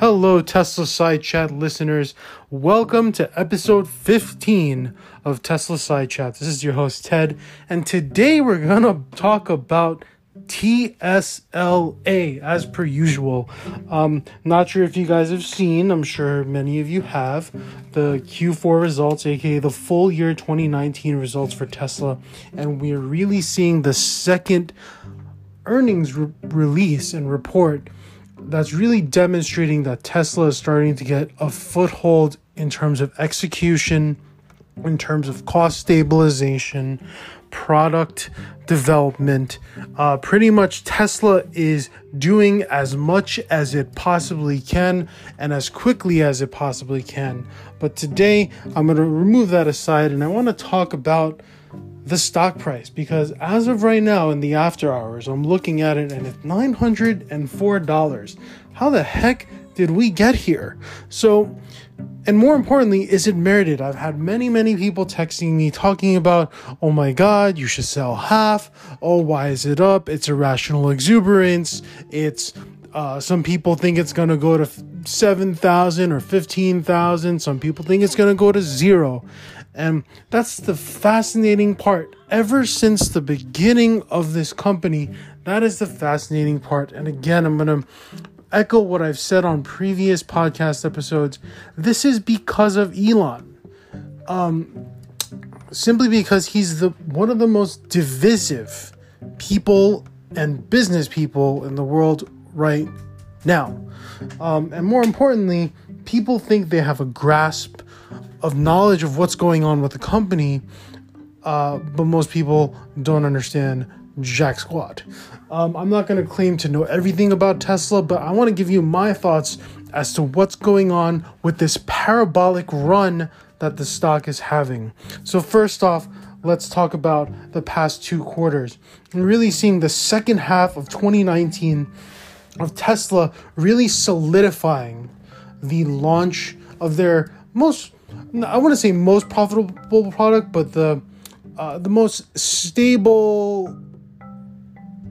Hello, Tesla Side Chat listeners. Welcome to episode 15 of Tesla Side Chat. This is your host, Ted, and today we're going to talk about TSLA as per usual. Um, not sure if you guys have seen, I'm sure many of you have, the Q4 results, aka the full year 2019 results for Tesla, and we're really seeing the second earnings re- release and report that's really demonstrating that Tesla is starting to get a foothold in terms of execution, in terms of cost stabilization, product development. Uh, pretty much, Tesla is doing as much as it possibly can and as quickly as it possibly can. But today, I'm going to remove that aside and I want to talk about the stock price because as of right now in the after hours, I'm looking at it and it's $904. How the heck did we get here? So, and more importantly, is it merited? I've had many, many people texting me talking about, oh my God, you should sell half. Oh, why is it up? It's irrational exuberance. It's uh, some people think it's going to go to 7,000 or 15,000. Some people think it's going to go to zero. And that's the fascinating part. Ever since the beginning of this company, that is the fascinating part. And again, I'm going to echo what I've said on previous podcast episodes. This is because of Elon. Um, simply because he's the one of the most divisive people and business people in the world right now. Um, and more importantly, people think they have a grasp of knowledge of what's going on with the company, uh, but most people don't understand jack squat. Um, I'm not going to claim to know everything about Tesla, but I want to give you my thoughts as to what's going on with this parabolic run that the stock is having. So, first off, let's talk about the past two quarters. I'm really seeing the second half of 2019 of Tesla really solidifying the launch of their most I want to say most profitable product, but the uh, the most stable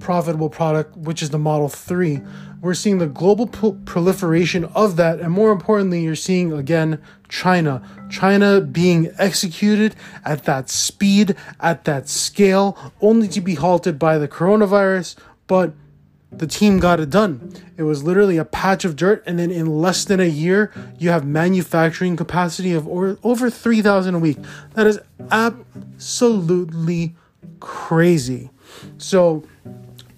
profitable product, which is the Model 3. We're seeing the global proliferation of that, and more importantly, you're seeing again China. China being executed at that speed, at that scale, only to be halted by the coronavirus, but the team got it done. It was literally a patch of dirt, and then in less than a year, you have manufacturing capacity of over, over 3,000 a week. That is absolutely crazy. So,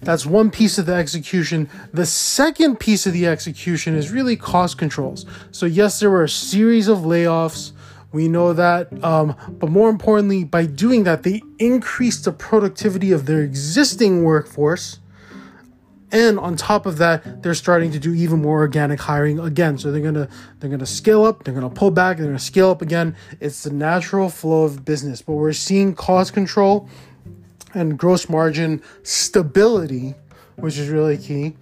that's one piece of the execution. The second piece of the execution is really cost controls. So, yes, there were a series of layoffs. We know that. Um, but more importantly, by doing that, they increased the productivity of their existing workforce and on top of that they're starting to do even more organic hiring again. So they're gonna they're gonna scale up they're gonna pull back they're gonna scale up again. It's the natural flow of business but we're seeing cost control and gross margin stability which is really key.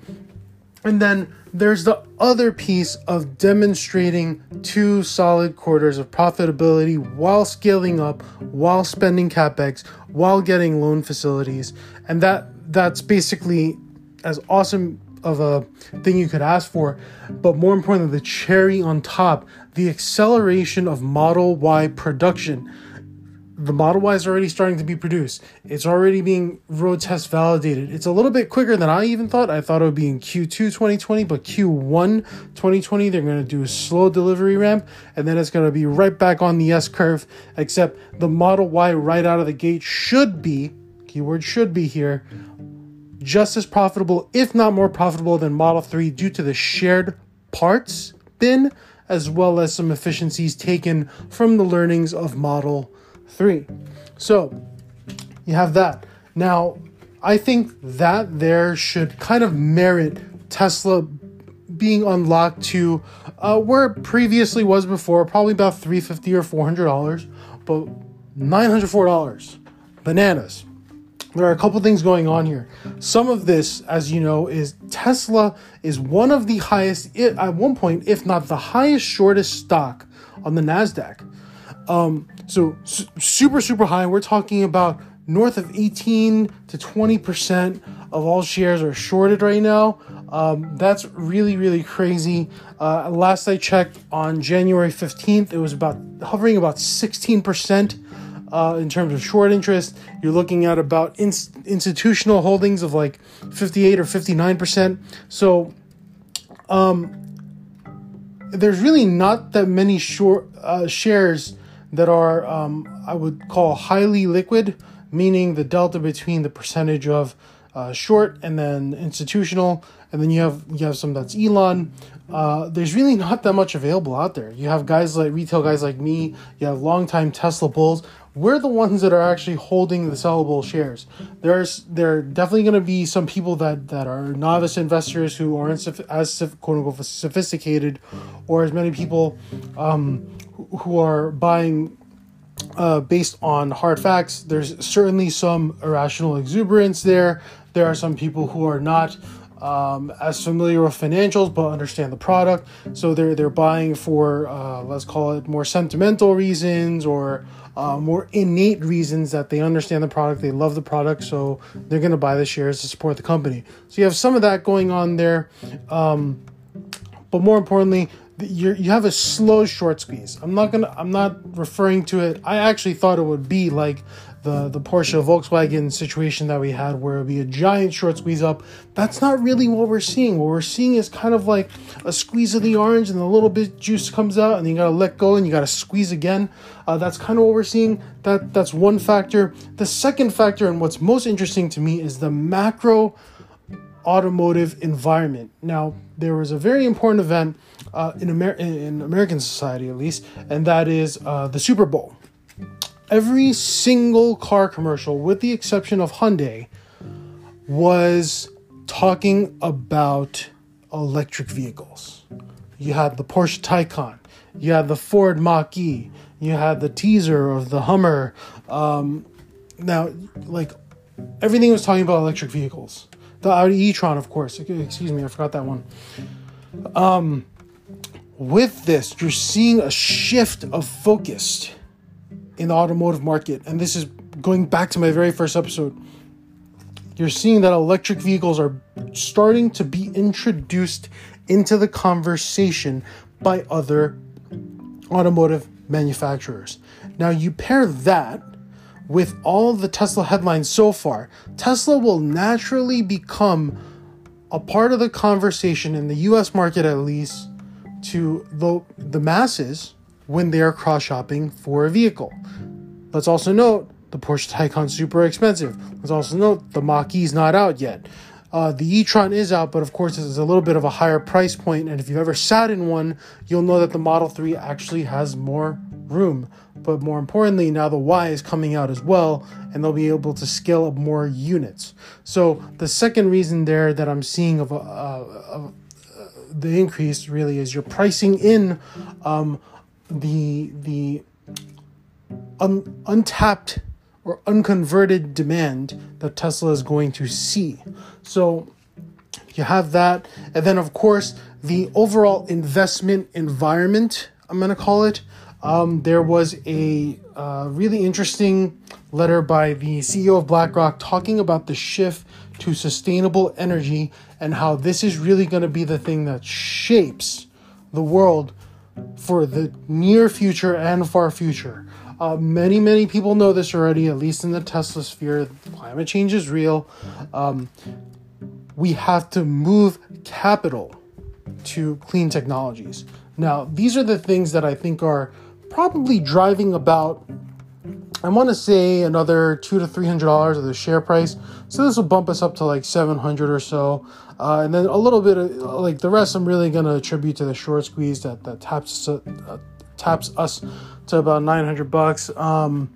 And then there's the other piece of demonstrating two solid quarters of profitability while scaling up, while spending capex, while getting loan facilities. And that that's basically as awesome of a thing you could ask for, but more importantly, the cherry on top, the acceleration of Model Y production. The Model Y is already starting to be produced. It's already being road test validated. It's a little bit quicker than I even thought. I thought it would be in Q2 2020, but Q1 2020, they're going to do a slow delivery ramp, and then it's going to be right back on the S curve. Except the Model Y right out of the gate should be, keyword should be here, just as profitable, if not more profitable, than Model 3 due to the shared parts bin, as well as some efficiencies taken from the learnings of Model 3. So, you have that. Now, I think that there should kind of merit Tesla being unlocked to uh, where it previously was before, probably about 350 or $400, but $904. Bananas there are a couple things going on here. Some of this, as you know, is Tesla is one of the highest, at one point, if not the highest shortest stock on the NASDAQ. Um, so su- super, super high. We're talking about north of 18 to 20% of all shares are shorted right now. Um, that's really, really crazy. Uh, last I checked on January 15th, it was about hovering about 16% uh, in terms of short interest. You're looking at about in- institutional holdings of like 58 or 59%. So, um, there's really not that many short uh, shares that are, um, I would call highly liquid, meaning the delta between the percentage of uh, short and then institutional, and then you have you have some that's Elon. Uh, there's really not that much available out there. You have guys like retail guys like me. You have longtime Tesla bulls. We're the ones that are actually holding the sellable shares. There's there are definitely going to be some people that that are novice investors who aren't as quote unquote sophisticated, or as many people um, who are buying uh, based on hard facts. There's certainly some irrational exuberance there. There are some people who are not um, as familiar with financials but understand the product, so they're they're buying for uh, let's call it more sentimental reasons or uh, more innate reasons that they understand the product, they love the product, so they're going to buy the shares to support the company. So you have some of that going on there, um, but more importantly, you you have a slow short squeeze. I'm not gonna. I'm not referring to it. I actually thought it would be like the the Porsche Volkswagen situation that we had, where it would be a giant short squeeze up. That's not really what we're seeing. What we're seeing is kind of like a squeeze of the orange, and a little bit juice comes out, and you gotta let go, and you gotta squeeze again. Uh, that's kind of what we're seeing. That that's one factor. The second factor, and what's most interesting to me, is the macro automotive environment. Now, there was a very important event uh, in, Amer- in American society, at least, and that is uh, the Super Bowl every single car commercial, with the exception of Hyundai, was talking about electric vehicles. You had the Porsche Taycan, you had the Ford Mach E, you had the teaser of the Hummer. Um, now, like everything was talking about electric vehicles. The Audi e-tron, of course. Excuse me, I forgot that one. Um, with this, you're seeing a shift of focus in the automotive market, and this is going back to my very first episode, you're seeing that electric vehicles are starting to be introduced into the conversation by other automotive manufacturers. Now, you pair that with all the Tesla headlines so far, Tesla will naturally become a part of the conversation in the US market, at least, to the, the masses when they are cross shopping for a vehicle. Let's also note the Porsche Taycan super expensive. Let's also note the Mach E is not out yet. Uh, the e-tron is out, but of course it's a little bit of a higher price point. And if you've ever sat in one, you'll know that the Model 3 actually has more room. But more importantly, now the Y is coming out as well, and they'll be able to scale up more units. So the second reason there that I'm seeing of, uh, of uh, the increase really is you're pricing in um, the the un, untapped or unconverted demand that Tesla is going to see. So you have that, and then of course the overall investment environment. I'm going to call it. Um, there was a uh, really interesting letter by the CEO of BlackRock talking about the shift to sustainable energy and how this is really going to be the thing that shapes the world for the near future and far future. Uh, many, many people know this already, at least in the Tesla sphere. Climate change is real. Um, we have to move capital to clean technologies. Now, these are the things that I think are probably driving about, I want to say, another two to three hundred dollars of the share price. So this will bump us up to like seven hundred or so. Uh, and then a little bit of like the rest, I'm really gonna attribute to the short squeeze that that taps uh, taps us to about 900 bucks. Um,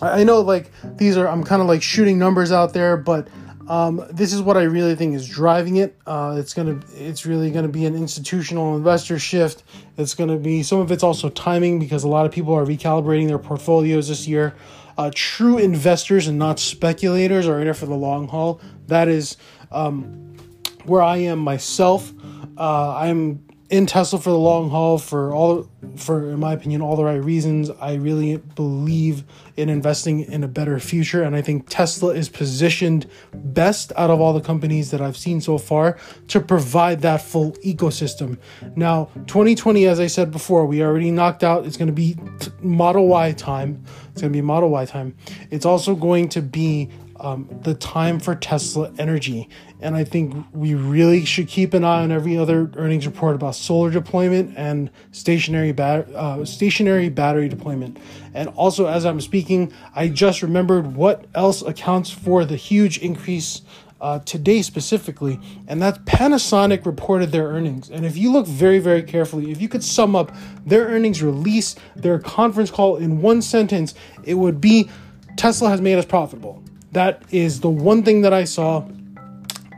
I know like these are I'm kind of like shooting numbers out there, but um, this is what I really think is driving it. Uh, it's gonna, it's really gonna be an institutional investor shift. It's gonna be some of it's also timing because a lot of people are recalibrating their portfolios this year. Uh, true investors and not speculators are in it for the long haul. That is um, where I am myself. Uh, I'm in Tesla for the long haul for all for in my opinion all the right reasons. I really believe in investing in a better future and I think Tesla is positioned best out of all the companies that I've seen so far to provide that full ecosystem. Now, 2020 as I said before, we already knocked out it's going to be Model Y time. It's going to be Model Y time. It's also going to be um, the time for Tesla energy. And I think we really should keep an eye on every other earnings report about solar deployment and stationary bat- uh, stationary battery deployment. And also, as I'm speaking, I just remembered what else accounts for the huge increase uh, today specifically, and that Panasonic reported their earnings. And if you look very, very carefully, if you could sum up their earnings release, their conference call in one sentence, it would be Tesla has made us profitable. That is the one thing that I saw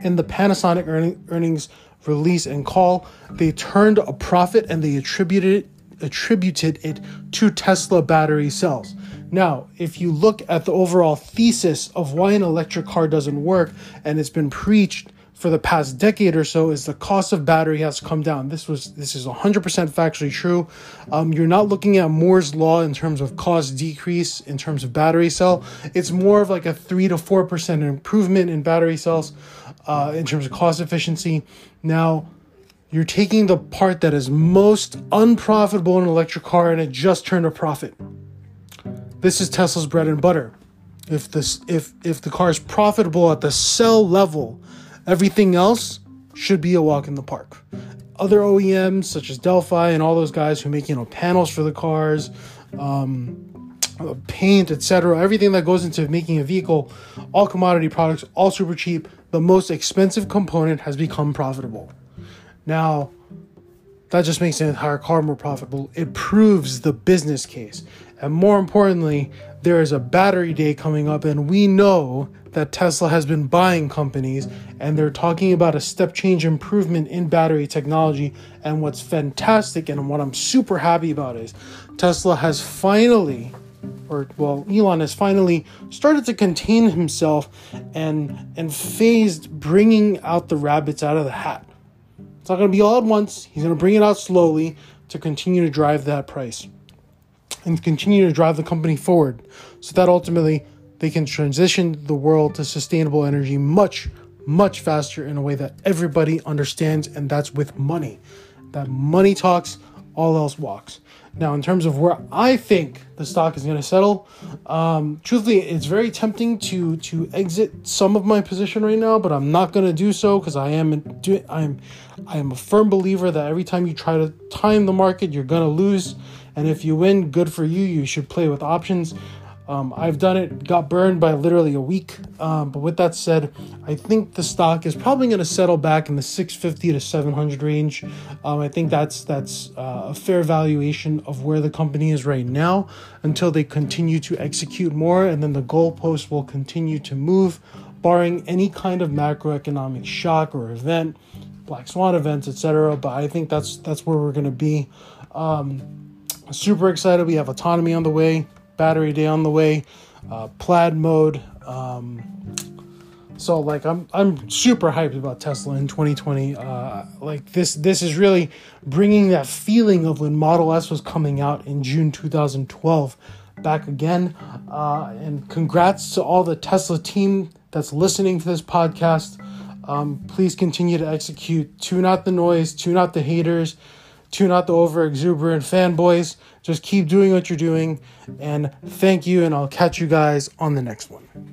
in the Panasonic earning, earnings release and call. They turned a profit and they attributed attributed it to Tesla battery cells. Now, if you look at the overall thesis of why an electric car doesn't work, and it's been preached for the past decade or so is the cost of battery has come down. This was this is 100% factually true. Um, you're not looking at Moore's law in terms of cost decrease in terms of battery cell. It's more of like a three to four percent improvement in battery cells uh, in terms of cost efficiency. Now you're taking the part that is most unprofitable in an electric car and it just turned a profit. This is Tesla's bread and butter. If this if if the car is profitable at the cell level Everything else should be a walk in the park. Other OEMs such as Delphi and all those guys who make you know panels for the cars, um, paint, etc. Everything that goes into making a vehicle, all commodity products, all super cheap. The most expensive component has become profitable. Now, that just makes the entire car more profitable. It proves the business case. And more importantly, there is a battery day coming up, and we know that Tesla has been buying companies and they're talking about a step change improvement in battery technology. And what's fantastic and what I'm super happy about is Tesla has finally or well Elon has finally started to contain himself and and phased bringing out the rabbits out of the hat. It's not going to be all at once. He's going to bring it out slowly to continue to drive that price and continue to drive the company forward so that ultimately they can transition the world to sustainable energy much, much faster in a way that everybody understands, and that's with money. That money talks, all else walks. Now, in terms of where I think the stock is going to settle, um, truthfully, it's very tempting to to exit some of my position right now, but I'm not going to do so because I am do I'm I am a firm believer that every time you try to time the market, you're going to lose, and if you win, good for you. You should play with options. Um, I've done it, got burned by literally a week. Um, but with that said, I think the stock is probably going to settle back in the 650 to 700 range. Um, I think that's that's uh, a fair valuation of where the company is right now until they continue to execute more, and then the goalpost will continue to move, barring any kind of macroeconomic shock or event, black swan events, etc. But I think that's that's where we're going to be. Um, super excited. We have autonomy on the way battery day on the way, uh, plaid mode. Um, so like I'm I'm super hyped about Tesla in 2020. Uh, like this this is really bringing that feeling of when Model S was coming out in June 2012 back again. Uh, and congrats to all the Tesla team that's listening to this podcast. Um, please continue to execute. Tune out the noise. Tune out the haters. Tune out the over exuberant fanboys. Just keep doing what you're doing. And thank you, and I'll catch you guys on the next one.